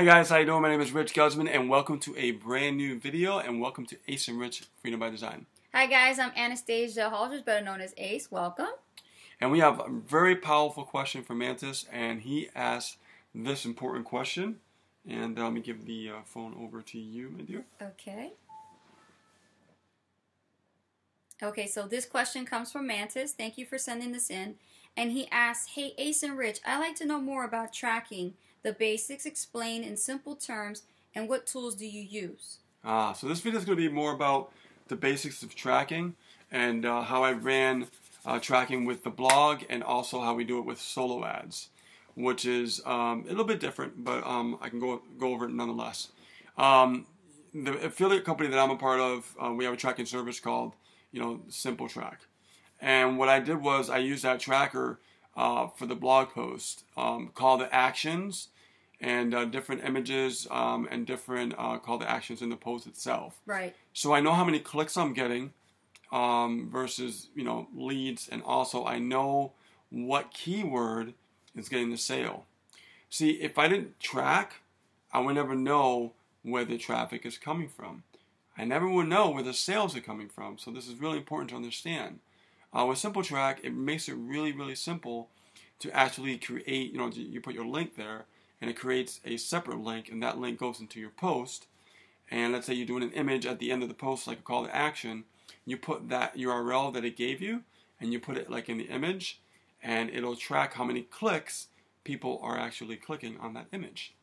Hi guys, how you doing? My name is Rich Guzman and welcome to a brand new video and welcome to Ace and Rich Freedom by Design. Hi guys, I'm Anastasia Halters, better known as Ace. Welcome. And we have a very powerful question from Mantis and he asked this important question. And uh, let me give the uh, phone over to you, my dear. Okay. Okay, so this question comes from Mantis. Thank you for sending this in. And he asks, Hey Ace and Rich, I'd like to know more about tracking the basics explained in simple terms, and what tools do you use? Ah, so this video is going to be more about the basics of tracking and uh, how I ran uh, tracking with the blog and also how we do it with solo ads, which is um, a little bit different, but um, I can go, go over it nonetheless. Um, the affiliate company that I'm a part of, uh, we have a tracking service called, you know, Simple Trakk. And what I did was I used that tracker uh, for the blog post, um, call to actions, and uh, different images um, and different uh, call to actions in the post itself. Right. So I know how many clicks I'm getting um, versus you know leads, and also I know what keyword is getting the sale. See, if I didn't track, I would never know where the traffic is coming from. I never would know where the sales are coming from. So this is really important to understand. Uh, with Simple Trakk, it makes it really, really simple to actually create, you know, you put your link there and it creates a separate link and that link goes into your post. And let's say you're doing an image at the end of the post, like a call to action, you put that URL that it gave you and you put it like in the image and it'll track how many clicks people are actually clicking on that image.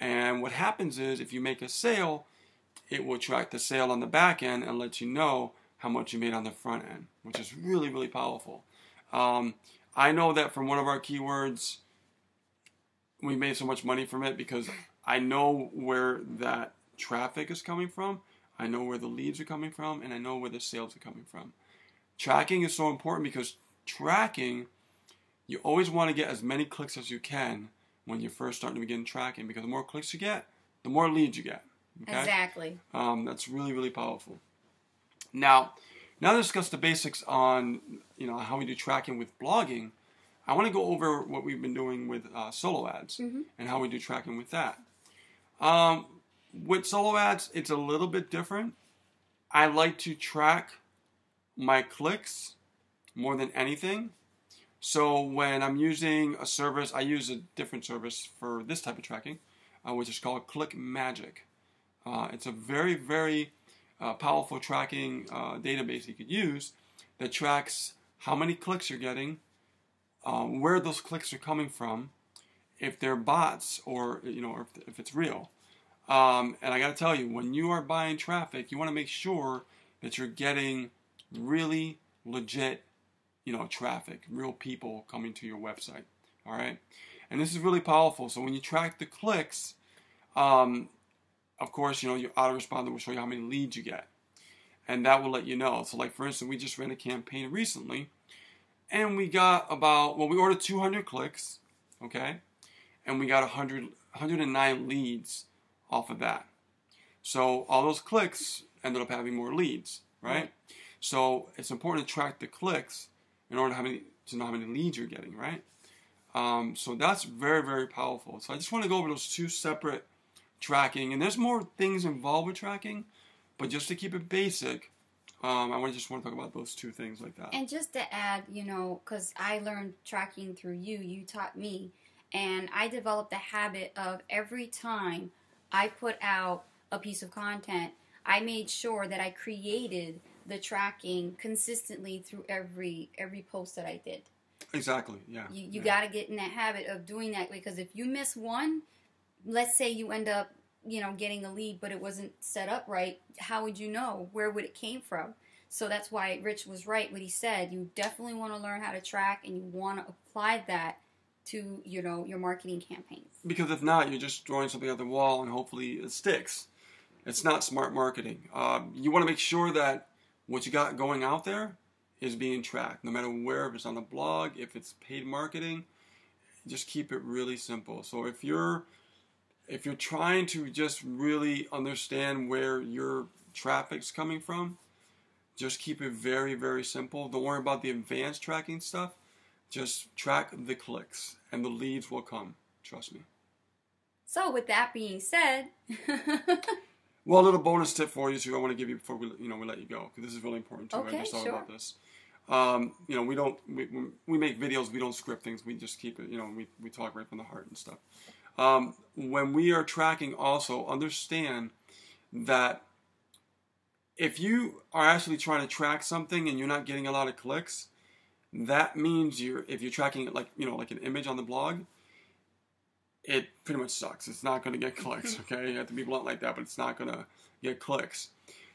And what happens is if you make a sale, it will track the sale on the back end and let you know how much you made on the front end, which is really, really powerful. Um, I know that from one of our keywords, we made so much money from it because I know where that traffic is coming from, I know where the leads are coming from, and I know where the sales are coming from. Tracking is so important because tracking, you always want to get as many clicks as you can when you're first starting to begin tracking because the more clicks you get, the more leads you get. Okay? Exactly. Um, that's really, really powerful. Now, now to discuss the basics on you know how we do tracking with blogging, I want to go over what we've been doing with uh, solo ads mm-hmm. and how we do tracking with that. Um, with solo ads, it's a little bit different. I like to track my clicks more than anything. So when I'm using a service, I use a different service for this type of tracking, uh, which is called ClickMagick. Uh, it's a very, very uh, powerful tracking uh, database you could use that tracks how many clicks you're getting, um, where those clicks are coming from, if they're bots or you know if, if it's real. Um, and I got to tell you, when you are buying traffic, you want to make sure that you're getting really legit, you know, traffic, real people coming to your website. All right, and this is really powerful. So when you track the clicks, um, of course, you know, your autoresponder will show you how many leads you get. And that will let you know. So, like, for instance, we just ran a campaign recently and we got about, well, we ordered 200 clicks, okay? And we got 100, 109 leads off of that. So, all those clicks ended up having more leads, right? So, it's important to track the clicks in order to, many, to know how many leads you're getting, right? Um, so, that's very, very powerful. So, I just want to go over those two separate tracking, and there's more things involved with tracking, but just to keep it basic, um, I just want to talk about those two things like that. And just to add, you know, because I learned tracking through you, you taught me, and I developed the habit of every time I put out a piece of content, I made sure that I created the tracking consistently through every every post that I did. Exactly. Yeah. You you yeah. got to get in that habit of doing that because if you miss one, let's say you end up you know getting a lead but it wasn't set up right how would you know? Where would it came from? So that's why rich was right what he said you definitely want to learn how to track and you want to apply that to you know your marketing campaigns. Because if not you're just throwing something at the wall and hopefully it sticks. It's not smart marketing. Um, you want to make sure that what you got going out there is being tracked. No matter where if it's on the blog if it's paid marketing just keep it really simple. So if you're if you're trying to just really understand where your traffic's coming from, just keep it very, very simple. Don't worry about the advanced tracking stuff. Just track the clicks and the leads will come. Trust me. So with that being said, well, a little bonus tip for you, so I want to give you before we you know we let you go because this is really important too. Okay, I just thought sure. about this. Um, you know, we don't we, we- we make videos. We don't script things. We just keep it. You know, we we talk right from the heart and stuff. Um, when we are tracking, also understand that if you are actually trying to track something and you're not getting a lot of clicks, that means you're if you're tracking it like you know like an image on the blog, it pretty much sucks. It's not going to get clicks. Okay, you have to be blunt like that, but it's not going to get clicks.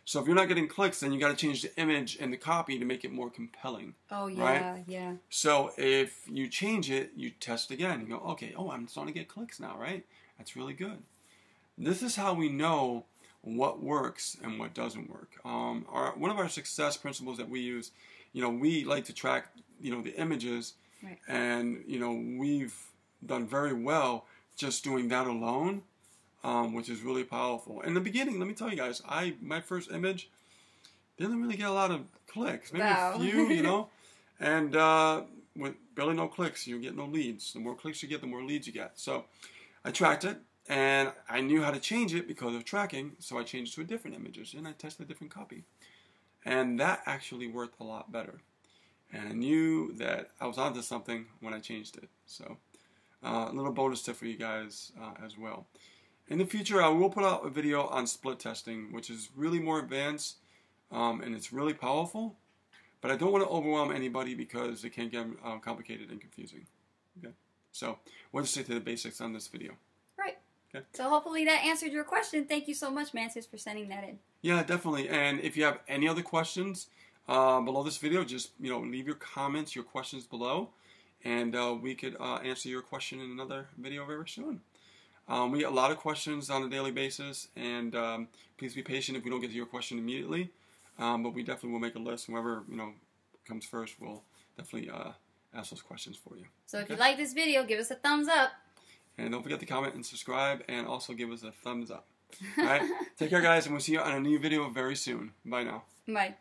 So if you're not getting clicks, then you got to change the image and the copy to make it more compelling. oh yeah, Right? yeah. So if you change it, you test again. You go, okay, oh, I'm starting to get clicks now, right? That's really good. This is how we know what works and what doesn't work. Um, our, one of our success principles that we use, you know, we like to track, you know, the images, Right. and you know, we've done very well just doing that alone, um, which is really powerful. In the beginning, let me tell you guys, I my first image didn't really get a lot of clicks, maybe Wow. a few, you know, and uh, with barely no clicks, you get no leads. The more clicks you get, the more leads you get. So I tracked it, and I knew how to change it because of tracking. So I changed it to a different images, and I tested a different copy, and that actually worked a lot better. And I knew that I was onto something when I changed it. So uh, a little bonus tip for you guys uh, as well. In the future, I will put out a video on split testing, which is really more advanced um, and it's really powerful. But I don't want to overwhelm anybody because it can get um, complicated and confusing. Okay, so we'll just stick to the basics on this video. Right. Okay. So hopefully that answered your question. Thank you so much, Mantis, for sending that in. Yeah, definitely. And if you have any other questions uh, below this video, just you know leave your comments, your questions below, and uh, we could uh, answer your question in another video very soon. Um, we get a lot of questions on a daily basis, and um, please be patient if we don't get to your question immediately. Um, but we definitely will make a list. Whoever you know comes first, will definitely uh, ask those questions for you. So if you like this video, give us a thumbs up. And don't forget to comment and subscribe, and also give us a thumbs up. All right, take care, guys, and we'll see you on a new video very soon. Bye now. Bye.